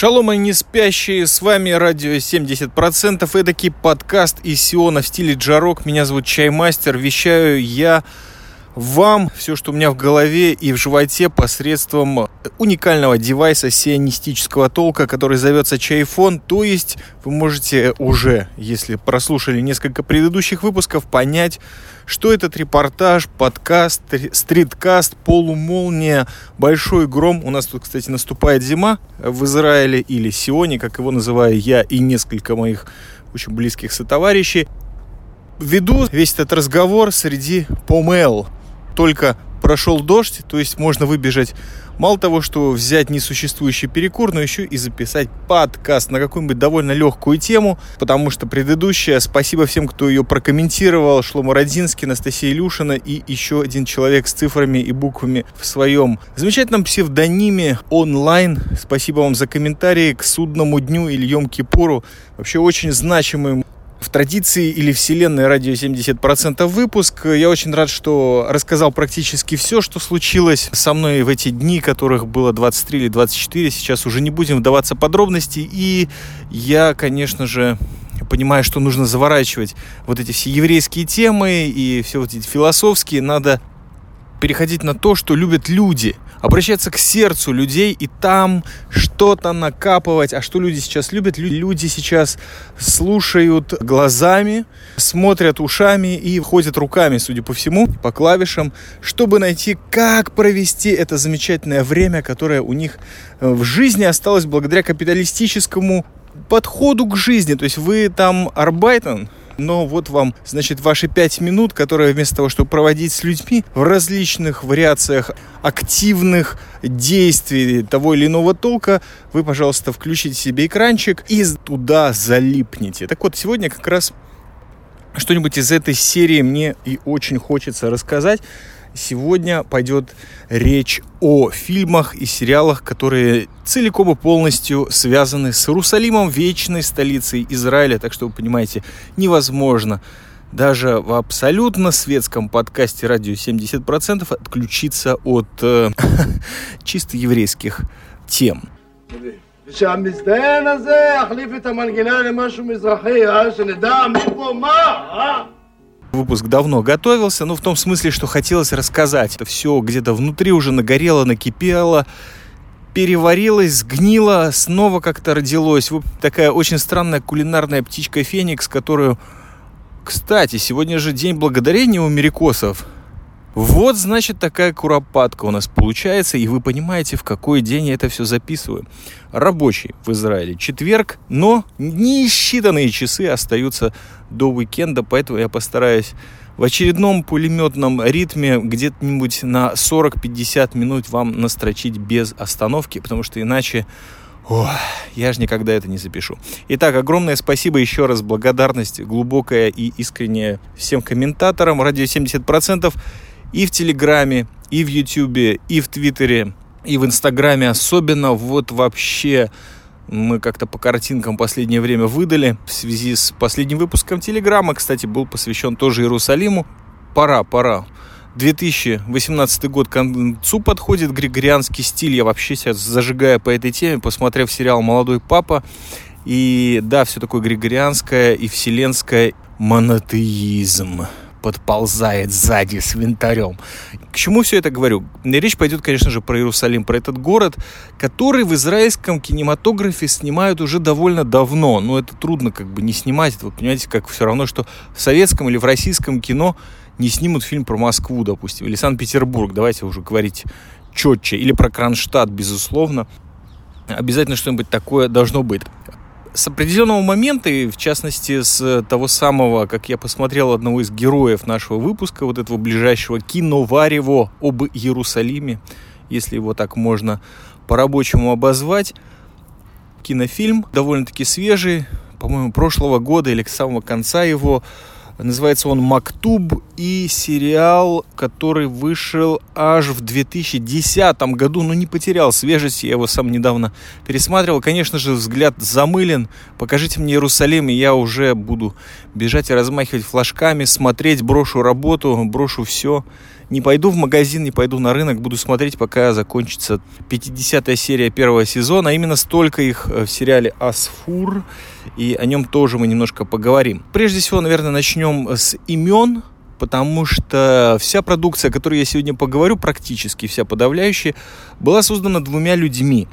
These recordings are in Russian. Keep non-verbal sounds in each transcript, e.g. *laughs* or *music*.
Шалом, мои не спящие, с вами радио 70%, эдакий подкаст из Сиона в стиле джарок. Меня зовут Чаймастер, вещаю я вам все, что у меня в голове и в животе посредством уникального девайса сионистического толка, который зовется Чайфон. То есть вы можете уже, если прослушали несколько предыдущих выпусков, понять, что этот репортаж, подкаст, стриткаст, полумолния, большой гром. У нас тут, кстати, наступает зима в Израиле или Сионе, как его называю я и несколько моих очень близких сотоварищей. Веду весь этот разговор среди помел, только прошел дождь, то есть можно выбежать мало того, что взять несуществующий перекур, но еще и записать подкаст на какую-нибудь довольно легкую тему, потому что предыдущая, спасибо всем, кто ее прокомментировал, Шлома Родзинский, Анастасия Илюшина и еще один человек с цифрами и буквами в своем замечательном псевдониме онлайн. Спасибо вам за комментарии к судному дню или Йом-Кипуру. Вообще очень значимый в традиции или вселенной радио 70% выпуск. Я очень рад, что рассказал практически все, что случилось со мной в эти дни, которых было 23 или 24. Сейчас уже не будем вдаваться в подробности. И я, конечно же, понимаю, что нужно заворачивать вот эти все еврейские темы и все вот эти философские. Надо переходить на то, что любят люди – обращаться к сердцу людей и там что-то накапывать. А что люди сейчас любят? Люди сейчас слушают глазами, смотрят ушами и ходят руками, судя по всему, по клавишам, чтобы найти, как провести это замечательное время, которое у них э, в жизни осталось благодаря капиталистическому подходу к жизни. То есть вы там арбайтен, но вот вам, значит, ваши пять минут, которые вместо того, чтобы проводить с людьми в различных вариациях активных действий того или иного толка, вы, пожалуйста, включите себе экранчик и туда залипните. Так вот, сегодня как раз что-нибудь из этой серии мне и очень хочется рассказать. Сегодня пойдет речь о фильмах и сериалах, которые целиком и полностью связаны с Иерусалимом, вечной столицей Израиля. Так что вы понимаете, невозможно даже в абсолютно светском подкасте «Радио 70%» отключиться от э, *laughs* чисто еврейских тем. שהמזדיין הזה יחליף את המנגינה למשהו מזרחי, שנדע מפה מה, Выпуск давно готовился, но в том смысле, что хотелось рассказать. Это все где-то внутри уже нагорело, накипело, переварилось, сгнило, снова как-то родилось. Вот такая очень странная кулинарная птичка Феникс, которую... Кстати, сегодня же день благодарения у америкосов. Вот, значит, такая куропатка у нас получается, и вы понимаете, в какой день я это все записываю. Рабочий в Израиле четверг, но несчитанные часы остаются до уикенда, поэтому я постараюсь в очередном пулеметном ритме где-нибудь на 40-50 минут вам настрочить без остановки, потому что иначе Ох, я же никогда это не запишу. Итак, огромное спасибо еще раз, благодарность глубокая и искренняя всем комментаторам. Радио 70% и в Телеграме, и в Ютубе, и в Твиттере, и в Инстаграме. Особенно вот вообще мы как-то по картинкам последнее время выдали в связи с последним выпуском Телеграма. Кстати, был посвящен тоже Иерусалиму. Пора, пора. 2018 год к концу подходит, григорианский стиль. Я вообще сейчас зажигаю по этой теме, посмотрев сериал «Молодой папа». И да, все такое григорианское и вселенское монотеизм подползает сзади с винтарем. К чему все это говорю? Речь пойдет, конечно же, про Иерусалим, про этот город, который в израильском кинематографе снимают уже довольно давно. Но это трудно как бы не снимать. Это, вы понимаете, как все равно, что в советском или в российском кино не снимут фильм про Москву, допустим, или Санкт-Петербург, давайте уже говорить четче, или про Кронштадт, безусловно. Обязательно что-нибудь такое должно быть с определенного момента, и в частности с того самого, как я посмотрел одного из героев нашего выпуска, вот этого ближайшего киноварево об Иерусалиме, если его так можно по-рабочему обозвать. Кинофильм довольно-таки свежий, по-моему, прошлого года или к самого конца его. Называется он «Мактуб», и сериал, который вышел аж в 2010 году, но не потерял свежесть, я его сам недавно пересматривал. Конечно же, взгляд замылен. Покажите мне Иерусалим, и я уже буду бежать и размахивать флажками, смотреть, брошу работу, брошу все. Не пойду в магазин, не пойду на рынок, буду смотреть, пока закончится 50-я серия первого сезона. А именно столько их э, в сериале «Асфур», и о нем тоже мы немножко поговорим. Прежде всего, наверное, начнем с имен, потому что вся продукция, о которой я сегодня поговорю, практически вся подавляющая, была создана двумя людьми.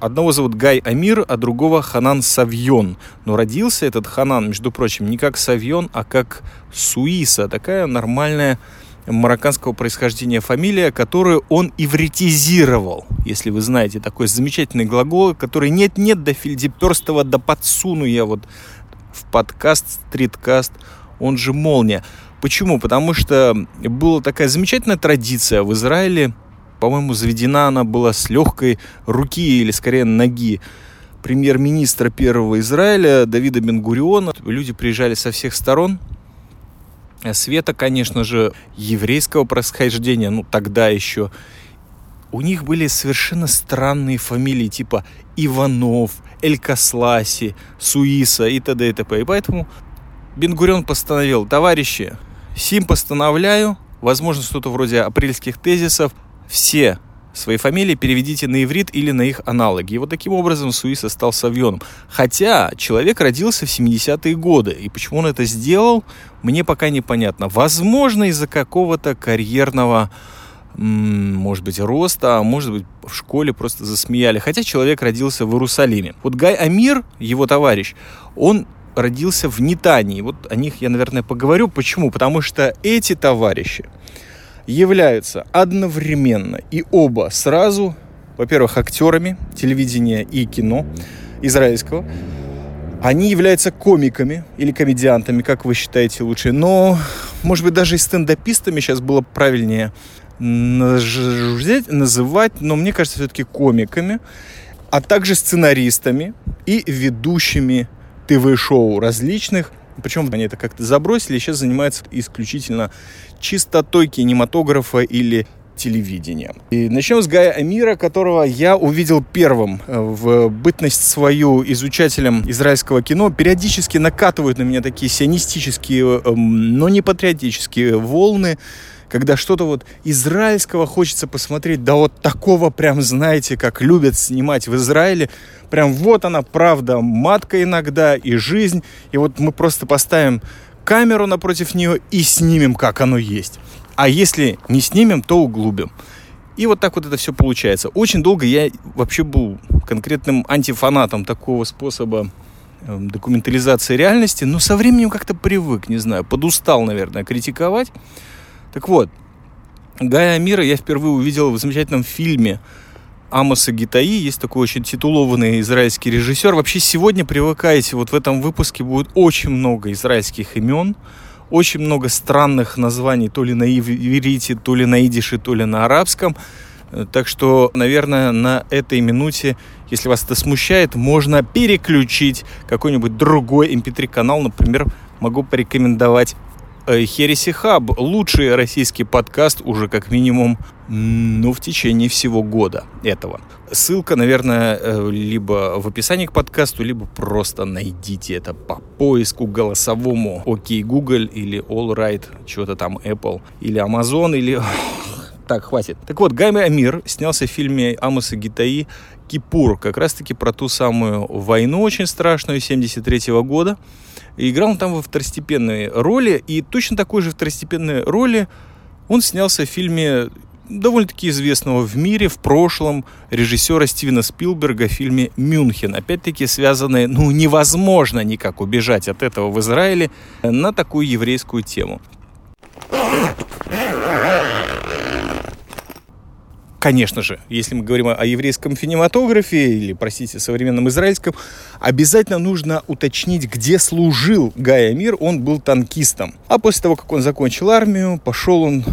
Одного зовут Гай Амир, а другого Ханан Савьон. Но родился этот Ханан, между прочим, не как Савьон, а как Суиса. Такая нормальная марокканского происхождения фамилия, которую он ивритизировал. Если вы знаете такой замечательный глагол, который нет-нет, до Фильдеперстова, да подсуну я вот в подкаст, стриткаст, он же «Молния». Почему? Потому что была такая замечательная традиция в Израиле, по-моему, заведена она была с легкой руки или скорее ноги премьер-министра первого Израиля Давида Бенгуриона. Люди приезжали со всех сторон, Света, конечно же, еврейского происхождения, ну тогда еще. У них были совершенно странные фамилии, типа Иванов, Элькасласи, Суиса и т.д. и т.п. И поэтому Бенгурион постановил, товарищи, сим постановляю, возможно, что-то вроде апрельских тезисов, все свои фамилии переведите на иврит или на их аналоги. И вот таким образом Суиса стал Савьоном. Хотя человек родился в 70-е годы. И почему он это сделал, мне пока непонятно. Возможно, из-за какого-то карьерного может быть, роста, а может быть, в школе просто засмеяли. Хотя человек родился в Иерусалиме. Вот Гай Амир, его товарищ, он родился в Нитании. Вот о них я, наверное, поговорю. Почему? Потому что эти товарищи, являются одновременно и оба сразу, во-первых, актерами телевидения и кино израильского. Они являются комиками или комедиантами, как вы считаете лучше. Но, может быть, даже и стендапистами сейчас было правильнее называть, но мне кажется, все-таки комиками, а также сценаристами и ведущими ТВ-шоу различных – причем они это как-то забросили, сейчас занимаются исключительно чистотой кинематографа или телевидения. И начнем с Гая Амира, которого я увидел первым э, в бытность свою изучателем израильского кино. Периодически накатывают на меня такие сионистические, эм, но не патриотические волны когда что-то вот израильского хочется посмотреть, да вот такого прям, знаете, как любят снимать в Израиле, прям вот она, правда, матка иногда и жизнь, и вот мы просто поставим камеру напротив нее и снимем, как оно есть. А если не снимем, то углубим. И вот так вот это все получается. Очень долго я вообще был конкретным антифанатом такого способа эм, документализации реальности, но со временем как-то привык, не знаю, подустал, наверное, критиковать. Так вот, Гая Амира я впервые увидел в замечательном фильме Амоса Гитаи. Есть такой очень титулованный израильский режиссер. Вообще сегодня привыкаете, вот в этом выпуске будет очень много израильских имен, очень много странных названий, то ли на иврите, то ли на идише, то ли на арабском. Так что, наверное, на этой минуте, если вас это смущает, можно переключить какой-нибудь другой MP3 канал. Например, могу порекомендовать Хереси Хаб. Лучший российский подкаст уже как минимум, ну, в течение всего года этого. Ссылка, наверное, э, либо в описании к подкасту, либо просто найдите это по поиску голосовому. Окей, Google или All Right, чего-то там Apple, или Amazon, или... *laughs* Так, хватит. Так вот, Гайме Амир снялся в фильме Амоса Гитаи «Кипур», как раз-таки про ту самую войну очень страшную 73 -го года. И играл он там во второстепенной роли, и точно такой же второстепенной роли он снялся в фильме довольно-таки известного в мире в прошлом режиссера Стивена Спилберга в фильме «Мюнхен». Опять-таки связанные, ну, невозможно никак убежать от этого в Израиле на такую еврейскую тему. Конечно же, если мы говорим о еврейском кинематографе или, простите, современном израильском, обязательно нужно уточнить, где служил Гай Амир. Он был танкистом. А после того, как он закончил армию, пошел он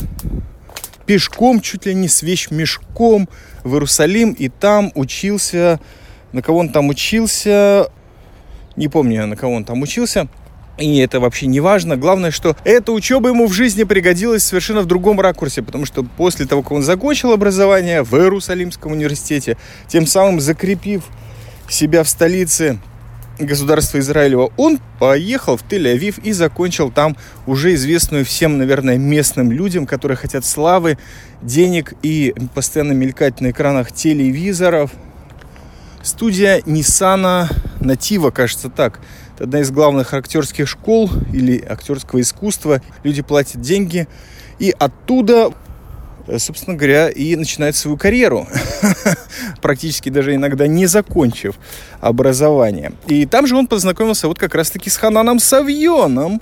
пешком, чуть ли не с вещмешком в Иерусалим, и там учился, на кого он там учился, не помню, на кого он там учился, И это вообще не важно. Главное, что эта учеба ему в жизни пригодилась совершенно в другом ракурсе, потому что после того, как он закончил образование в Иерусалимском университете, тем самым закрепив себя в столице государства Израилева, он поехал в Тель-Авив и закончил там уже известную всем, наверное, местным людям, которые хотят славы, денег и постоянно мелькать на экранах телевизоров. Студия Ниссана Натива, кажется так. Это одна из главных актерских школ или актерского искусства. Люди платят деньги, и оттуда Э, собственно говоря, и начинает свою карьеру, *laughs* практически даже иногда не закончив образование. И там же он познакомился вот как раз-таки с Хананом Савьоном,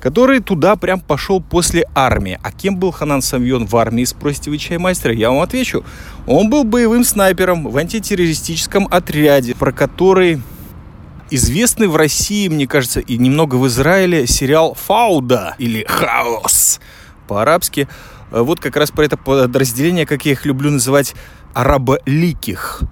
который туда прям пошел после армии. А кем был Ханан Савьон в армии, спросите вы чаймастера? Я вам отвечу. Он был боевым снайпером в антитеррористическом отряде, про который известный в России, мне кажется, и немного в Израиле сериал «Фауда» или «Хаос» по-арабски – Э, вот как раз про это подразделение, как я их люблю называть, араболиких.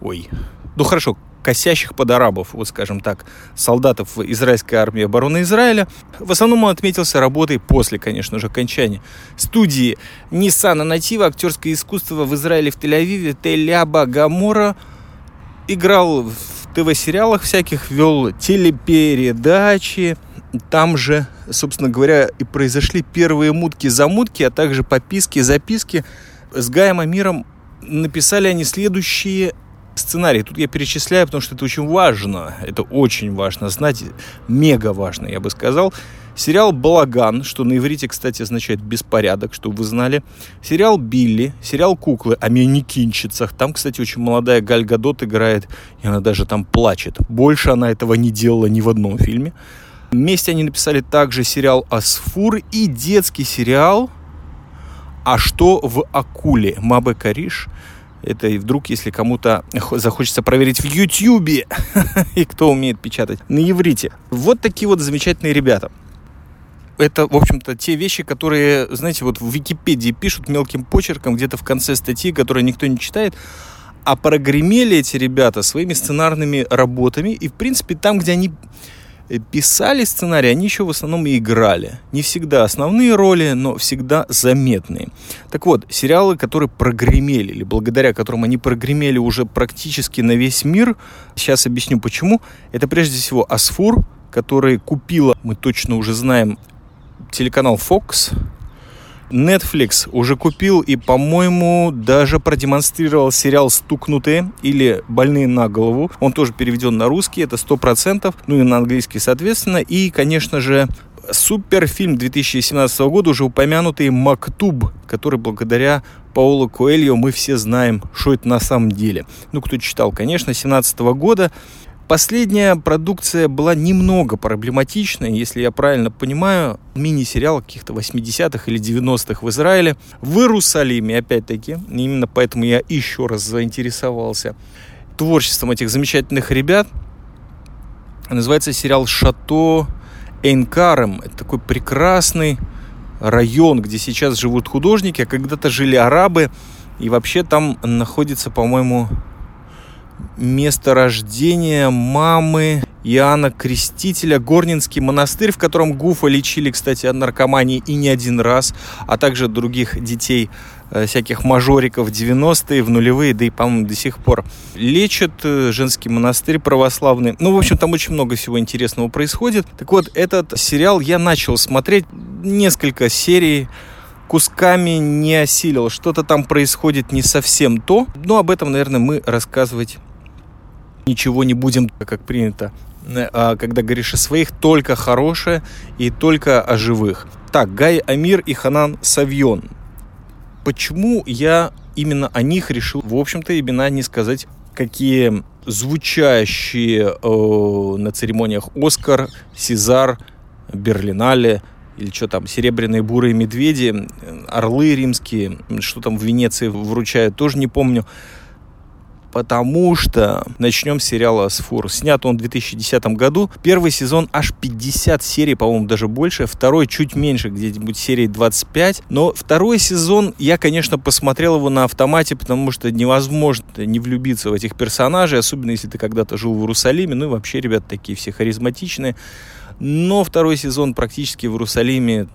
Ой, ну хорошо, косящих под арабов, вот скажем так, солдатов израильской армии обороны Израиля. В основном он отметился работой после, конечно же, окончания студии Ниссана Натива, актерское искусство в Израиле в Тель-Авиве, Теляба Гамора. Играл в ТВ-сериалах всяких, вел телепередачи, там же, собственно говоря, и произошли первые мутки-замутки, а также пописки, записки. С Гаем Амиром написали они следующие сценарии. Тут я перечисляю, потому что это очень важно. Это очень важно знать. Мега важно, я бы сказал. Сериал «Балаган», что на иврите, кстати, означает «беспорядок», чтобы вы знали. Сериал «Билли», сериал «Куклы» о манекинщицах. Там, кстати, очень молодая Галь Гадот играет, и она даже там плачет. Больше она этого не делала ни в одном фильме. Вместе они написали также сериал «Асфур» и детский сериал «А что в акуле?» Мабе Кариш. Это и вдруг, если кому-то захочется проверить в Ютьюбе, *laughs* и кто умеет печатать на иврите. Вот такие вот замечательные ребята. Это, в общем-то, те вещи, которые, знаете, вот в Википедии пишут мелким почерком где-то в конце статьи, которые никто не читает, а прогремели эти ребята своими сценарными работами. И, в принципе, там, где они Э, писали сценарий, они еще в основном и играли. Не всегда основные роли, но всегда заметные. Так вот, сериалы, которые прогремели, или благодаря которым они прогремели уже практически на весь мир, сейчас объясню почему. Это прежде всего Асфур, который купила, мы точно уже знаем, телеканал Fox, Netflix уже купил и, по-моему, даже продемонстрировал сериал «Стукнутые» или «Больные на голову». Он тоже переведен на русский, это сто процентов, ну и на английский, соответственно. И, конечно же, суперфильм 2017 года, уже упомянутый «Мактуб», который благодаря Паулу Коэльо мы все знаем, что это на самом деле. Ну, кто читал, конечно, 2017 года. Последняя продукция была немного проблематичной, если я правильно понимаю, мини-сериал каких-то 80-х или 90-х в Израиле, в Иерусалиме, опять-таки. Именно поэтому я еще раз заинтересовался творчеством этих замечательных ребят. Называется сериал «Шато Эйнкарем». Это такой прекрасный район, где сейчас живут художники, а когда-то жили арабы. И вообще там находится, по-моему, место рождения мамы Иоанна Крестителя, Горнинский монастырь, в котором Гуфа лечили, кстати, от наркомании и не один раз, а также других детей э, всяких мажориков 90-е, в нулевые, да и, по-моему, до сих пор лечат э, женский монастырь православный. Ну, в общем, там очень много всего интересного происходит. Так вот, этот сериал я начал смотреть несколько серий, кусками не осилил. Что-то там происходит не совсем то. Но об этом, наверное, мы рассказывать ничего не будем, как принято, а когда говоришь о своих, только хорошее и только о живых. Так, Гай Амир и Ханан Савьон. Почему я именно о них решил, в общем-то, имена не сказать, какие звучащие э, на церемониях Оскар, Сезар, Берлинале или что там, серебряные бурые медведи, орлы римские, что там в Венеции вручают, тоже не помню потому что начнем с сериала «Асфур». Снят он в 2010 году. Первый сезон аж 50 серий, по-моему, даже больше. Второй чуть меньше, где-нибудь серии 25. Но второй сезон, я, конечно, посмотрел его на автомате, потому что невозможно не влюбиться в этих персонажей, особенно если ты когда-то жил в Иерусалиме. Ну и вообще, ребята такие все харизматичные. Но второй сезон практически в Иерусалиме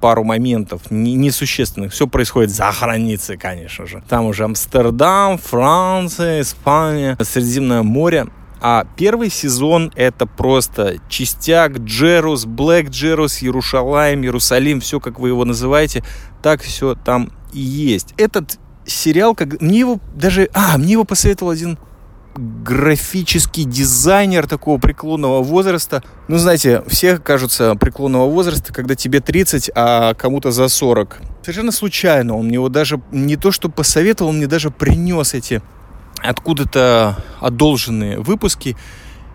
пару моментов несущественных. Все происходит за границей, конечно же. Там уже Амстердам, Франция, Испания, Средиземное море. А первый сезон это просто частяк, Джерус, Блэк Джерус, Ярушалаем, Иерусалим, все как вы его называете, так все там и есть. Этот сериал, как мне его даже, а, мне его посоветовал один графический дизайнер такого преклонного возраста. Ну, знаете, все кажутся преклонного возраста, когда тебе 30, а кому-то за 40. Совершенно случайно он мне его даже не то что посоветовал, он мне даже принес эти откуда-то одолженные выпуски.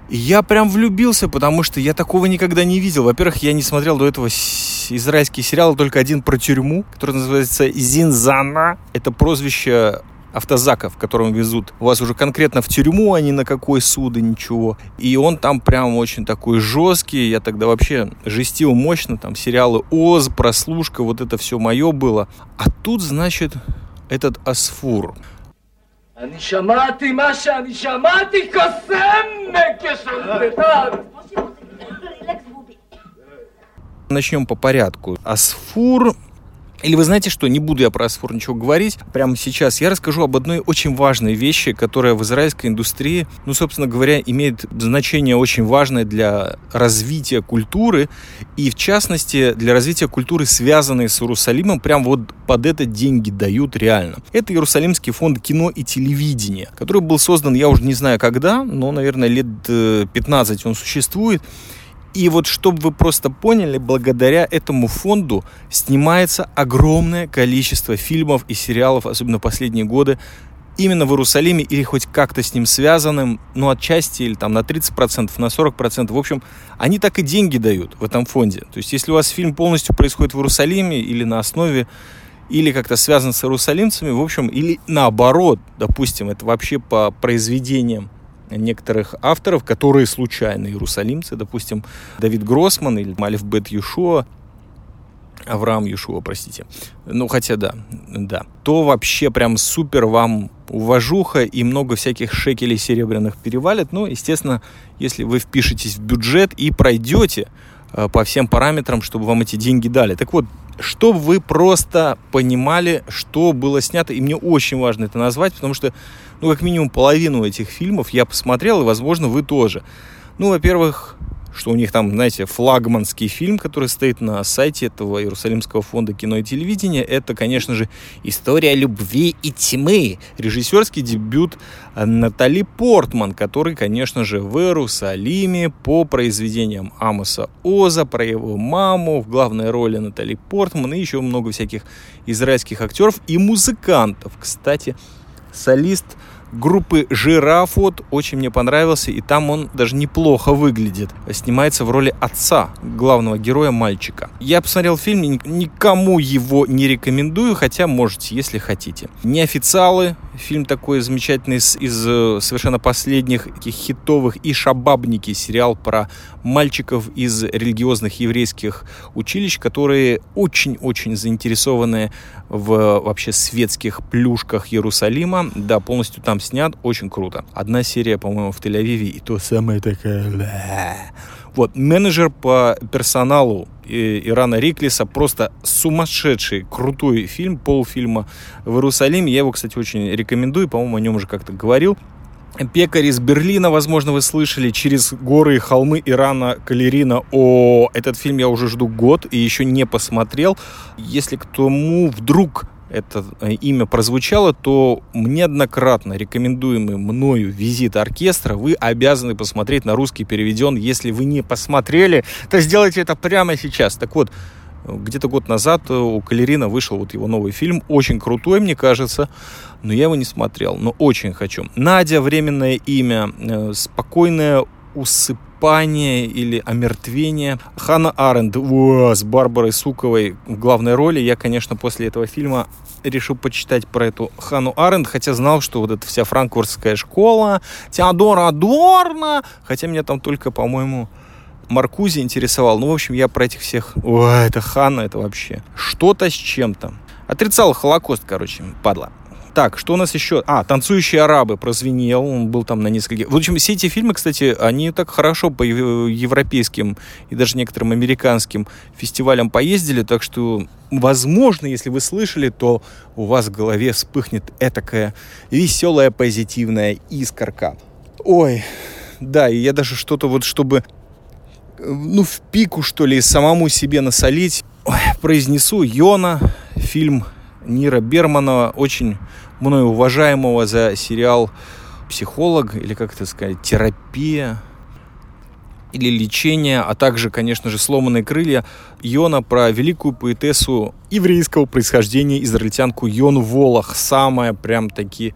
И я прям влюбился, потому что я такого никогда не видел. Во-первых, я не смотрел до этого израильский сериал, только один про тюрьму, который называется «Зинзана». Это прозвище автозаков, которым везут вас уже конкретно в тюрьму, а не на какой суд и ничего. И он там прям очень такой жесткий. Я тогда вообще жестил мощно. Там сериалы Оз, Прослушка, вот это все мое было. А тут, значит, этот Асфур. אני שמעתי מה שאני שמעתי, קוסם כשולטת! Начнем по порядку. Асфур или вы знаете что, не буду я про Асфор ничего говорить. Прямо сейчас я расскажу об одной очень важной вещи, которая в израильской индустрии, ну, собственно говоря, имеет значение очень важное для развития культуры и, в частности, для развития культуры, связанной с Иерусалимом, прям вот под это деньги дают реально. Это Иерусалимский фонд кино и телевидения, который был создан, я уже не знаю когда, но, наверное, лет 15 э, он существует. И вот чтобы вы просто поняли, благодаря этому фонду снимается огромное количество фильмов и сериалов, особенно последние годы, именно в Иерусалиме или хоть как-то с ним связанным, ну, отчасти или там на 30%, на 40%. В общем, они так и деньги дают в этом фонде. То есть, если у вас фильм полностью происходит в Иерусалиме или на основе, или как-то связан с иерусалимцами, в общем, или наоборот, допустим, это вообще по произведениям некоторых авторов, которые случайно иерусалимцы, допустим, Давид Гроссман или Малев Бет Юшуа, Авраам Юшуа, простите. Ну, хотя да, да. То вообще прям супер вам уважуха и много всяких шекелей серебряных перевалит. Ну, естественно, если вы впишетесь в бюджет и пройдете по всем параметрам, чтобы вам эти деньги дали. Так вот, чтобы вы просто понимали, что было снято, и мне очень важно это назвать, потому что ну, как минимум половину этих фильмов я посмотрел, и, возможно, вы тоже. Ну, во-первых, что у них там, знаете, флагманский фильм, который стоит на сайте этого Иерусалимского фонда кино и телевидения, это, конечно же, «История любви и тьмы», режиссерский дебют Натали Портман, который, конечно же, в Иерусалиме по произведениям Амоса Оза, про его маму, в главной роли Натали Портман и еще много всяких израильских актеров и музыкантов. Кстати, солист группы «Жирафот» очень мне понравился, и там он даже неплохо выглядит. Снимается в роли отца главного героя мальчика. Я посмотрел фильм, никому его не рекомендую, хотя можете, если хотите. «Неофициалы», фильм такой замечательный из, из э, совершенно последних хитовых, и «Шабабники», сериал про мальчиков из религиозных еврейских училищ, которые очень-очень заинтересованы в вообще светских плюшках Иерусалима. Да, полностью там снят, очень круто. Одна серия, по-моему, в Тель-Авиве, и то самая такая... Вот, менеджер по персоналу Ирана Риклиса, просто сумасшедший, крутой фильм, полфильма в Иерусалиме. Я его, кстати, очень рекомендую, по-моему, о нем уже как-то говорил. Пекарь из Берлина, возможно, вы слышали, через горы и холмы Ирана Калерина. О, этот фильм я уже жду год и еще не посмотрел. Если к тому вдруг это э, имя прозвучало, то неоднократно рекомендуемый мною визит оркестра вы обязаны посмотреть на русский переведен. Если вы не посмотрели, то сделайте это прямо сейчас. Так вот, где-то год назад у Калерина вышел вот его новый фильм, очень крутой, мне кажется, но я его не смотрел, но очень хочу. Надя, временное имя, э, спокойное усыпание или омертвение. Хана Аренд с Барбарой Суковой в главной роли. Я, конечно, после этого фильма решил почитать про эту Хану Аренд, хотя знал, что вот эта вся франкфуртская школа, Теодора Адорна, хотя меня там только, по-моему, Маркузи интересовал. Ну, в общем, я про этих всех... Ой, это Ханна, это вообще что-то с чем-то. Отрицал Холокост, короче, падла. Так, что у нас еще? А, «Танцующие арабы» прозвенел, он был там на нескольких... В общем, все эти фильмы, кстати, они так хорошо по европейским и даже некоторым американским фестивалям поездили, так что, возможно, если вы слышали, то у вас в голове вспыхнет этакая веселая, позитивная искорка. Ой, да, и я даже что-то вот, чтобы, ну, в пику, что ли, самому себе насолить, ой, произнесу Йона, фильм Нира Бермана, очень мною уважаемого за сериал «Психолог» или, как это сказать, «Терапия» или «Лечение», а также, конечно же, «Сломанные крылья» Йона про великую поэтессу еврейского происхождения, израильтянку Йону Волох. Самая прям таки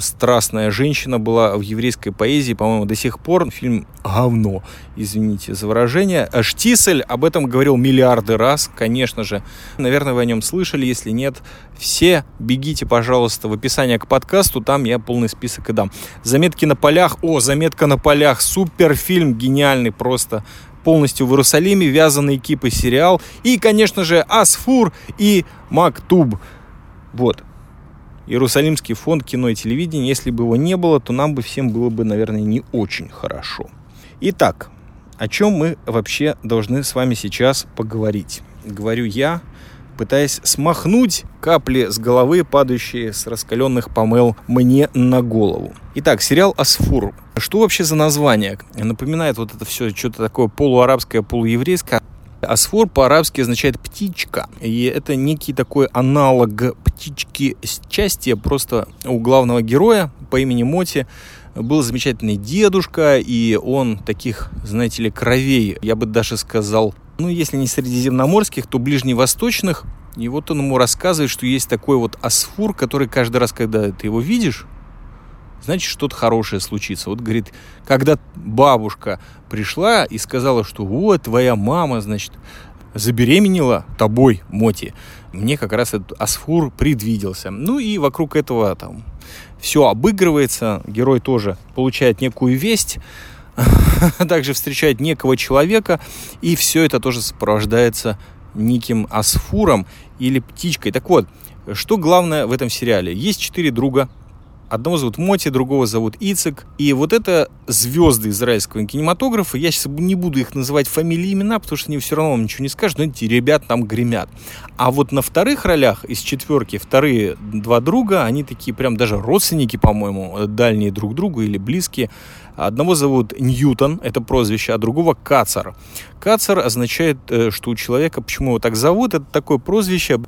страстная женщина была в еврейской поэзии, по-моему, до сих пор. Фильм говно, извините за выражение. Штисель об этом говорил миллиарды раз, конечно же. Наверное, вы о нем слышали. Если нет, все бегите, пожалуйста, в описание к подкасту, там я полный список и дам. Заметки на полях. О, заметка на полях. Супер фильм, гениальный просто полностью в Иерусалиме, вязаный экипы сериал. И, конечно же, Асфур и Мактуб. Вот. Иерусалимский фонд кино и телевидения, если бы его не было, то нам бы всем было бы, наверное, не очень хорошо. Итак, о чем мы вообще должны с вами сейчас поговорить? Говорю я, пытаясь смахнуть капли с головы, падающие с раскаленных помел мне на голову. Итак, сериал «Асфур». Что вообще за название? Напоминает вот это все что-то такое полуарабское, полуеврейское. Асфор по-арабски означает птичка. И это некий такой аналог птички счастья. Просто у главного героя по имени Моти был замечательный дедушка, и он таких, знаете ли, кровей, я бы даже сказал, ну, если не средиземноморских, то ближневосточных. И вот он ему рассказывает, что есть такой вот асфур, который каждый раз, когда ты его видишь, значит, что-то хорошее случится. Вот, говорит, когда бабушка пришла и сказала, что вот, твоя мама, значит, забеременела тобой, Моти, мне как раз этот Асфур предвиделся. Ну и вокруг этого там все обыгрывается, герой тоже получает некую весть, *laughs* также встречает некого человека, и все это тоже сопровождается неким Асфуром или птичкой. Так вот, что главное в этом сериале? Есть четыре друга, Одного зовут Моти, другого зовут Ицек. И вот это звезды израильского кинематографа. Я сейчас не буду их называть фамилии имена, потому что они все равно вам ничего не скажут, но эти ребят там гремят. А вот на вторых ролях из четверки вторые два друга, они такие прям даже родственники, по-моему, дальние друг другу или близкие. Одного зовут Ньютон, это прозвище, а другого Кацар. Кацар означает, э, что у человека, почему его так зовут, это такое прозвище,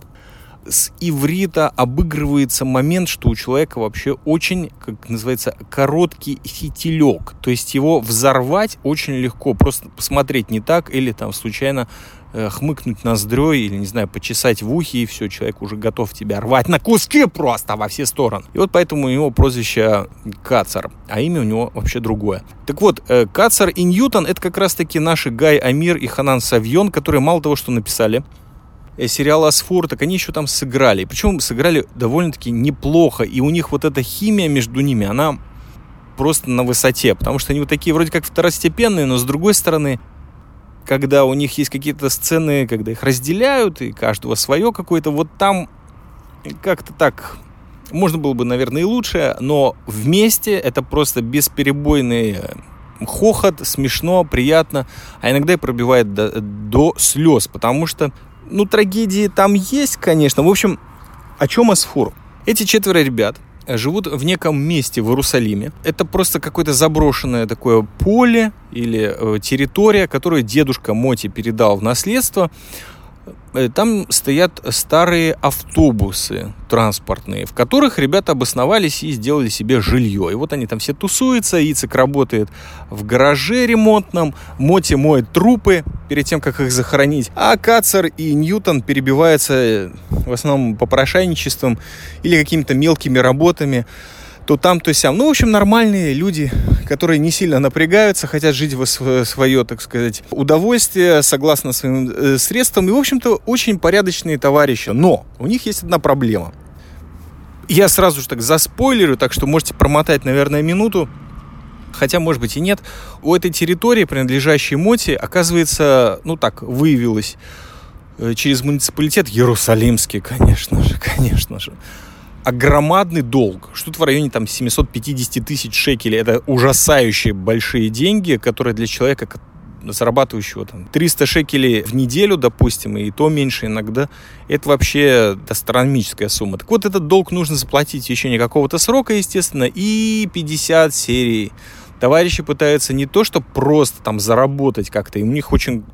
с иврита обыгрывается момент, что у человека вообще очень, как называется, короткий фитилек. То есть его взорвать очень легко. Просто посмотреть не так или там случайно э, хмыкнуть ноздрёй или, не знаю, почесать в ухе, и все, человек уже готов тебя рвать на куски просто во все стороны. И вот поэтому у него прозвище Кацар, а имя у него вообще другое. Так вот, э, Кацар и Ньютон — это как раз-таки наши Гай Амир и Ханан Савьон, которые мало того, что написали Э, сериал «Асфор», так они еще там сыграли. Причем сыграли довольно-таки неплохо. И у них вот эта химия между ними, она просто на высоте. Потому что они вот такие вроде как второстепенные, но с другой стороны, когда у них есть какие-то сцены, когда их разделяют, и каждого свое какое-то, вот там как-то так можно было бы, наверное, и лучше, но вместе это просто бесперебойный э, хохот, смешно, приятно, а иногда и пробивает до, до слез, потому что ну, трагедии там есть, конечно. В общем, о чем Асфур? Эти четверо ребят живут в неком месте в Иерусалиме. Это просто какое-то заброшенное такое поле или э, территория, которую дедушка Моти передал в наследство. Э, там стоят старые автобусы транспортные, в которых ребята обосновались и сделали себе жилье. И вот они там все тусуются, Ицек работает в гараже ремонтном, Моти моет трупы перед тем, как их захоронить, а Кацар и Ньютон перебиваются э, в основном попрошайничеством или какими-то мелкими работами то там, то сям. Ну, в общем, нормальные люди, которые не сильно напрягаются, хотят жить в свое, так сказать, удовольствие, согласно своим э, средствам. И, в общем-то, очень порядочные товарищи. Но у них есть одна проблема. Я сразу же так заспойлерю, так что можете промотать, наверное, минуту. Хотя, может быть, и нет. У этой территории, принадлежащей Моти, оказывается, ну так, выявилось э, через муниципалитет Иерусалимский, конечно же, конечно же огромадный долг, что-то в районе там 750 тысяч шекелей. Это ужасающие большие деньги, которые для человека, зарабатывающего там 300 шекелей в неделю, допустим, и то меньше иногда, это вообще астрономическая сумма. Так вот, этот долг нужно заплатить в течение какого-то срока, естественно, и 50 серий. Товарищи пытаются не то, что просто там заработать как-то, и у них очень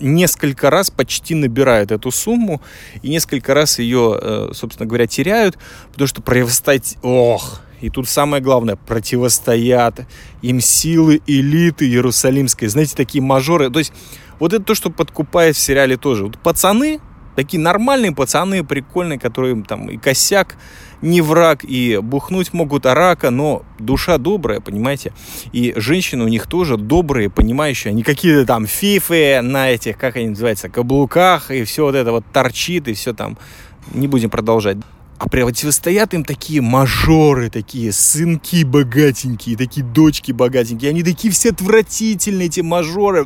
несколько раз почти набирают эту сумму и несколько раз ее, э, собственно говоря, теряют, потому что противостоять, ох, и тут самое главное, противостоят им силы элиты Иерусалимской. Знаете, такие мажоры. То есть вот это то, что подкупает в сериале тоже. Вот пацаны, такие нормальные пацаны, прикольные, которые там и косяк не враг, и бухнуть могут рака, но душа добрая, понимаете? И женщины у них тоже добрые, понимающие, они какие-то там фифы на этих, как они называются, каблуках, и все вот это вот торчит, и все там. Не будем продолжать. А противостоят им такие мажоры, такие сынки богатенькие, такие дочки богатенькие. Они такие все отвратительные, эти мажоры.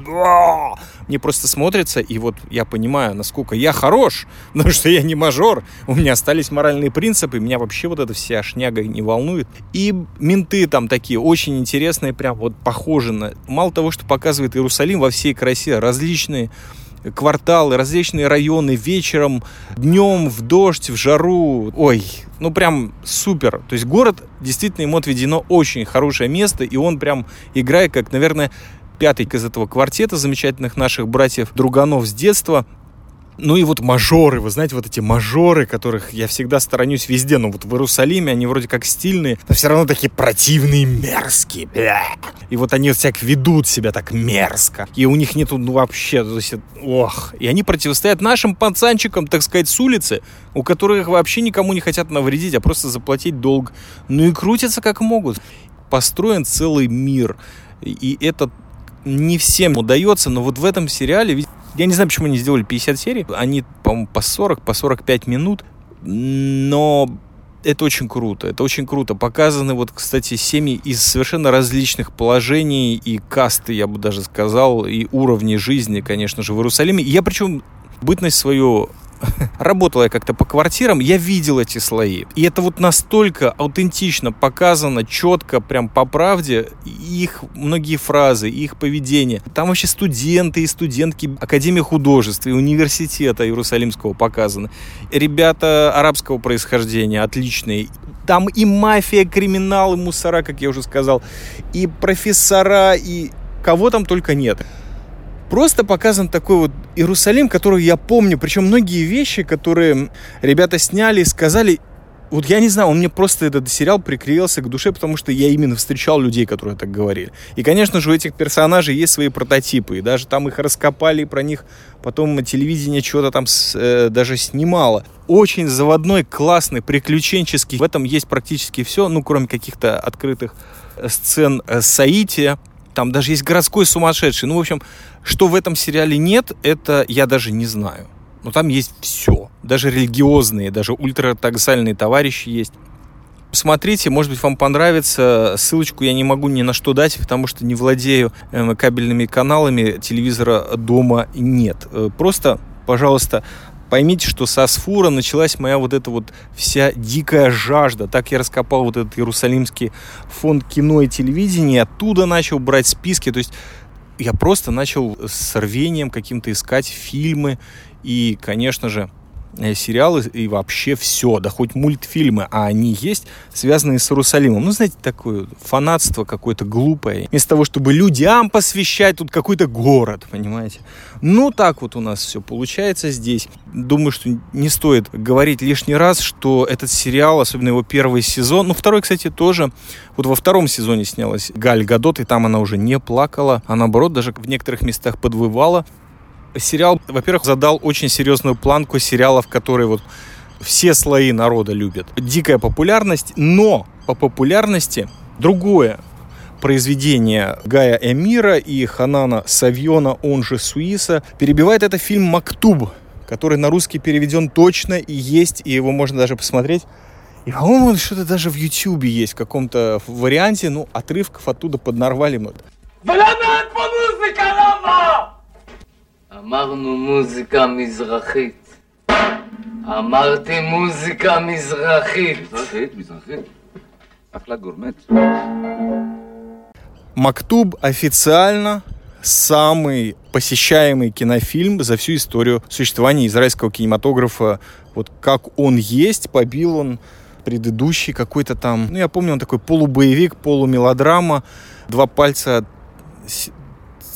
Мне просто смотрится, и вот я понимаю, насколько я хорош, *laughs* потому что я не мажор. У меня остались моральные принципы, меня вообще вот эта вся шняга не волнует. И менты там такие очень интересные, прям вот похожи на... Мало того, что показывает Иерусалим во всей красе, различные кварталы, различные районы вечером, днем, в дождь, в жару. Ой, ну прям супер. То есть город, действительно, ему отведено очень хорошее место, и он прям играет как, наверное, пятый из этого квартета замечательных наших братьев-друганов с детства. Ну и вот мажоры, вы знаете, вот эти мажоры, которых я всегда сторонюсь везде, но вот в Иерусалиме они вроде как стильные, но все равно такие противные, мерзкие. Бля. И вот они всяк ведут себя так мерзко. И у них нету, ну вообще, то есть, ох. И они противостоят нашим пацанчикам, так сказать, с улицы, у которых вообще никому не хотят навредить, а просто заплатить долг. Ну и крутятся как могут. Построен целый мир. И это не всем удается, но вот в этом сериале я не знаю, почему они сделали 50 серий. Они, по-моему, по 40, по 45 минут. Но это очень круто. Это очень круто. Показаны вот, кстати, семьи из совершенно различных положений и касты, я бы даже сказал, и уровней жизни, конечно же, в Иерусалиме. Я причем бытность свою *laughs* работала я как-то по квартирам, я видел эти слои. И это вот настолько аутентично показано, четко, прям по правде, их многие фразы, их поведение. Там вообще студенты и студентки Академии художеств и университета Иерусалимского показаны. Ребята арабского происхождения отличные. Там и мафия, криминал, и мусора, как я уже сказал, и профессора, и кого там только нет. Просто показан такой вот Иерусалим, который я помню. Причем многие вещи, которые ребята сняли, сказали, вот я не знаю, он мне просто этот сериал приклеился к душе, потому что я именно встречал людей, которые так говорили. И, конечно же, у этих персонажей есть свои прототипы, и даже там их раскопали, и про них потом телевидение что-то там с, э, даже снимало. Очень заводной, классный, приключенческий. В этом есть практически все, ну, кроме каких-то открытых сцен э, Саити, там даже есть городской сумасшедший. Ну, в общем, что в этом сериале нет, это я даже не знаю. Но там есть все. Даже религиозные, даже ультратаксальные товарищи есть. Смотрите, может быть, вам понравится. Ссылочку я не могу ни на что дать, потому что не владею э, кабельными каналами, телевизора дома нет. Э, просто, пожалуйста, Поймите, что со Сфура началась моя вот эта вот вся дикая жажда. Так я раскопал вот этот Иерусалимский фонд кино и телевидения, оттуда начал брать списки. То есть я просто начал с рвением каким-то искать фильмы. И, конечно же, сериалы и вообще все, да хоть мультфильмы, а они есть, связанные с Иерусалимом. Ну, знаете, такое фанатство какое-то глупое. Вместо того, чтобы людям посвящать тут какой-то город, понимаете. Ну, так вот у нас все получается здесь. Думаю, что не стоит говорить лишний раз, что этот сериал, особенно его первый сезон, ну, второй, кстати, тоже, вот во втором сезоне снялась Галь Гадот, и там она уже не плакала, а наоборот, даже в некоторых местах подвывала сериал, во-первых, задал очень серьезную планку сериалов, которые вот все слои народа любят. Дикая популярность, но по популярности другое произведение Гая Эмира и Ханана Савьона, он же Суиса, перебивает это фильм «Мактуб», который на русский переведен точно и есть, и его можно даже посмотреть. И, по-моему, что-то даже в Ютьюбе есть в каком-то варианте, ну, отрывков оттуда поднарвали мы. אמרנו מוזיקה מזרחית. אמרתי מוזיקה מזרחית. מזרחית, מזרחית. אחלה גורמט. Мактуб официально самый посещаемый кинофильм за всю историю существования израильского кинематографа. Вот как он есть, побил он предыдущий какой-то там... Ну, я помню, он такой полубоевик, полумелодрама. Два пальца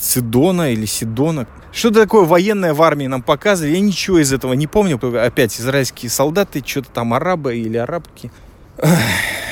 Сидона или Сидона. Что-то такое военное в армии нам показывали. Я ничего из этого не помню. Опять израильские солдаты, что-то там арабы или арабки.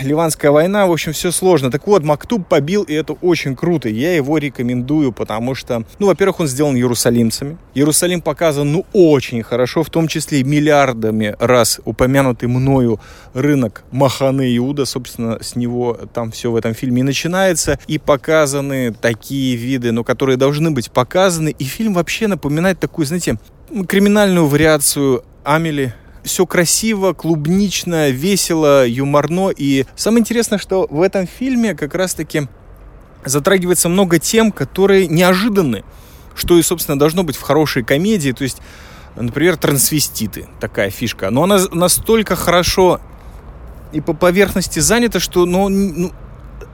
Ливанская война, в общем, все сложно. Так вот, Мактуб побил, и это очень круто. Я его рекомендую, потому что, ну, во-первых, он сделан иерусалимцами. Иерусалим показан, ну, очень хорошо, в том числе и миллиардами раз упомянутый мною рынок Маханы Иуда. Собственно, с него там все в этом фильме и начинается. И показаны такие виды, ну, которые должны быть показаны. И фильм вообще напоминает такую, знаете, криминальную вариацию Амели все красиво, клубнично, весело, юморно. И самое интересное, что в этом фильме как раз-таки затрагивается много тем, которые неожиданны. Что и, собственно, должно быть в хорошей комедии. То есть, например, трансвеститы. Такая фишка. Но она настолько хорошо и по поверхности занята, что ну, ну,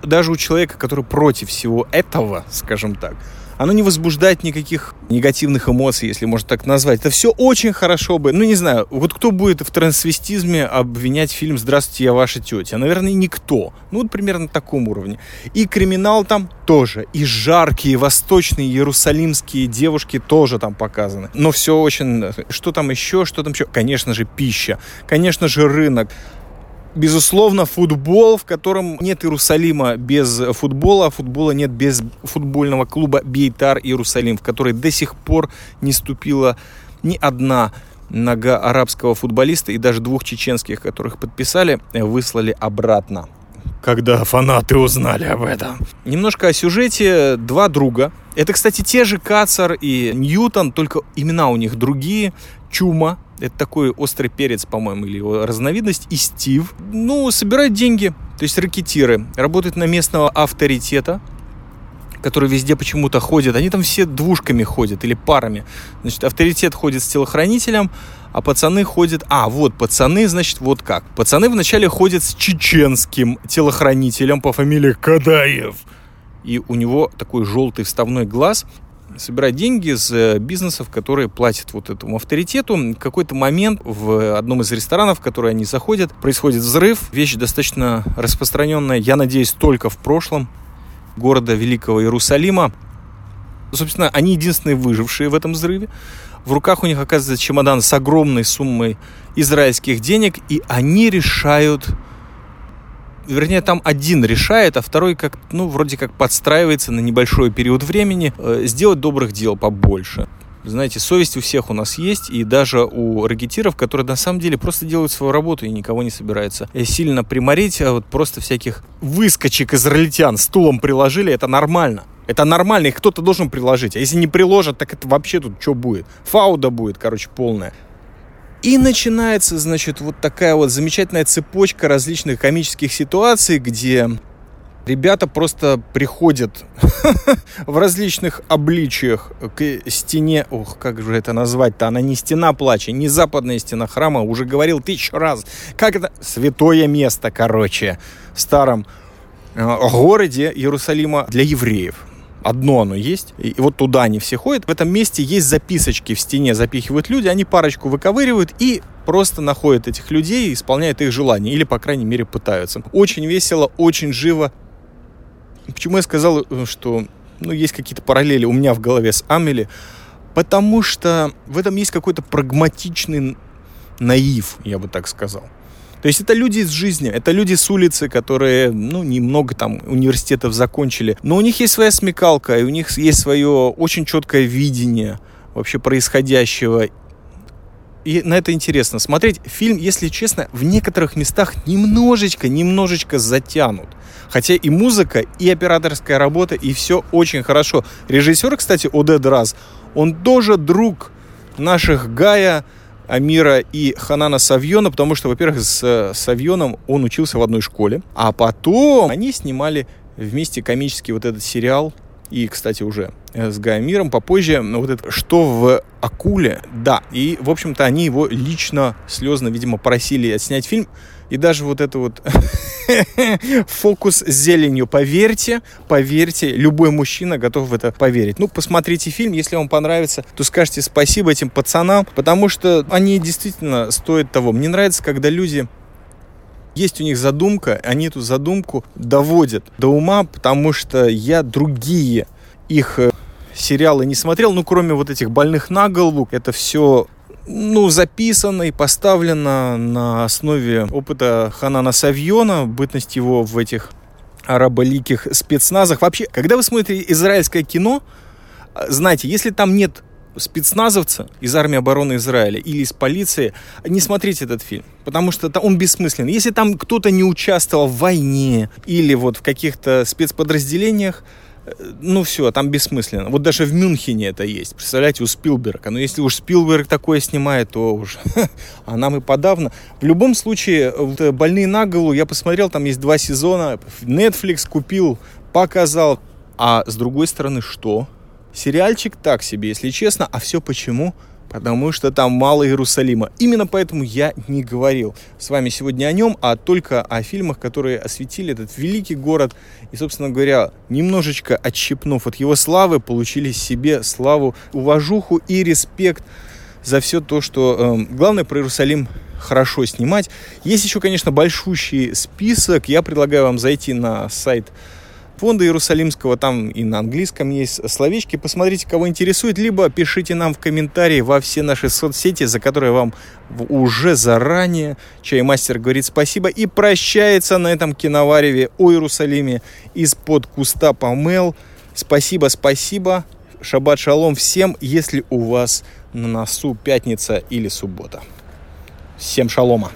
даже у человека, который против всего этого, скажем так, оно не возбуждает никаких негативных эмоций, если можно так назвать. Это все очень хорошо бы. Ну, не знаю, вот кто будет в трансвестизме обвинять фильм «Здравствуйте, я ваша тетя»? Наверное, никто. Ну, вот примерно на таком уровне. И криминал там тоже. И жаркие восточные иерусалимские девушки тоже там показаны. Но все очень... Что там еще? Что там еще? Конечно же, пища. Конечно же, рынок безусловно, футбол, в котором нет Иерусалима без футбола, а футбола нет без футбольного клуба Бейтар Иерусалим, в который до сих пор не ступила ни одна нога арабского футболиста и даже двух чеченских, которых подписали, выслали обратно. Когда фанаты узнали об этом. Немножко о сюжете. Два друга. Это, кстати, те же Кацар и Ньютон, только имена у них другие. Чума, это такой острый перец, по-моему, или его разновидность. И Стив, ну, собирают деньги, то есть ракетиры. Работают на местного авторитета, который везде почему-то ходит. Они там все двушками ходят или парами. Значит, авторитет ходит с телохранителем, а пацаны ходят... А, вот, пацаны, значит, вот как. Пацаны вначале ходят с чеченским телохранителем по фамилии Кадаев. И у него такой желтый вставной глаз собирать деньги с э, бизнесов, которые платят вот этому авторитету. В какой-то момент в одном из ресторанов, в который они заходят, происходит взрыв. Вещь достаточно распространенная, я надеюсь, только в прошлом города Великого Иерусалима. Собственно, они единственные выжившие в этом взрыве. В руках у них оказывается чемодан с огромной суммой израильских денег, и они решают вернее, там один решает, а второй как, ну, вроде как подстраивается на небольшой период времени, э, сделать добрых дел побольше. Знаете, совесть у всех у нас есть, и даже у ракетиров, которые на самом деле просто делают свою работу и никого не собираются э, сильно приморить, а вот просто всяких выскочек израильтян стулом приложили, это нормально. Это нормально, их кто-то должен приложить. А если не приложат, так это вообще тут что будет? Фауда будет, короче, полная. И начинается, значит, вот такая вот замечательная цепочка различных комических ситуаций, где ребята просто приходят *laughs* в различных обличиях к стене. Ох, как же это назвать-то? Она не стена плача, не западная стена храма. Уже говорил тысячу раз. Как это? Святое место, короче, в старом э, городе Иерусалима для евреев одно оно есть, и вот туда они все ходят. В этом месте есть записочки в стене, запихивают люди, они парочку выковыривают и просто находят этих людей и исполняют их желания, или, по крайней мере, пытаются. Очень весело, очень живо. Почему я сказал, э, что ну, есть какие-то параллели у меня в голове с Амели? Потому что в этом есть какой-то прагматичный наив, я бы так сказал. То есть это люди из жизни, это люди с улицы, которые, ну, немного там университетов закончили, но у них есть своя смекалка, и у них есть свое очень четкое видение вообще происходящего. И на это интересно смотреть. Фильм, если честно, в некоторых местах немножечко, немножечко затянут. Хотя и музыка, и операторская работа, и все очень хорошо. Режиссер, кстати, Одед Раз, он тоже друг наших Гая, Амира и Ханана Савьона, потому что, во-первых, с э, Савьоном он учился в одной школе, а потом они снимали вместе комический вот этот сериал и, кстати, уже э, с Гаймиром попозже. Вот это «Что в акуле?» Да, и, в общем-то, они его лично, слезно, видимо, просили отснять фильм. И даже вот это вот *laughs* фокус с зеленью, поверьте, поверьте, любой мужчина готов в это поверить. Ну, посмотрите фильм, если вам понравится, то скажите спасибо этим пацанам, потому что они действительно стоят того. Мне нравится, когда люди есть у них задумка, они эту задумку доводят до ума, потому что я другие их э, сериалы не смотрел, ну, кроме вот этих больных на голову, это все ну, записано и поставлено на основе опыта Ханана Савьона, бытность его в этих араболиких спецназах. Вообще, когда вы смотрите израильское кино, знаете, если там нет спецназовца из армии обороны Израиля или из полиции, не смотрите этот фильм, потому что он бессмысленный. Если там кто-то не участвовал в войне или вот в каких-то спецподразделениях, ну все, там бессмысленно. Вот даже в Мюнхене это есть. Представляете, у Спилберга. Но если уж Спилберг такое снимает, то уж, *laughs* а нам и подавно. В любом случае, вот, э, «Больные на голову» я посмотрел, там есть два сезона. Netflix купил, показал. А с другой стороны, что? Сериальчик так себе, если честно. А все почему? Потому что там мало Иерусалима. Именно поэтому я не говорил с вами сегодня о нем, а только о фильмах, которые осветили этот великий город. И, собственно говоря, немножечко отщипнув от его славы, получили себе славу, уважуху и респект за все то, что... Э, главное, про Иерусалим хорошо снимать. Есть еще, конечно, большущий список. Я предлагаю вам зайти на сайт фонда Иерусалимского, там и на английском есть словечки. Посмотрите, кого интересует, либо пишите нам в комментарии во все наши соцсети, за которые вам уже заранее Чаймастер говорит спасибо и прощается на этом киновареве о Иерусалиме из-под куста помел. Спасибо, спасибо. Шаббат шалом всем, если у вас на носу пятница или суббота. Всем шалома.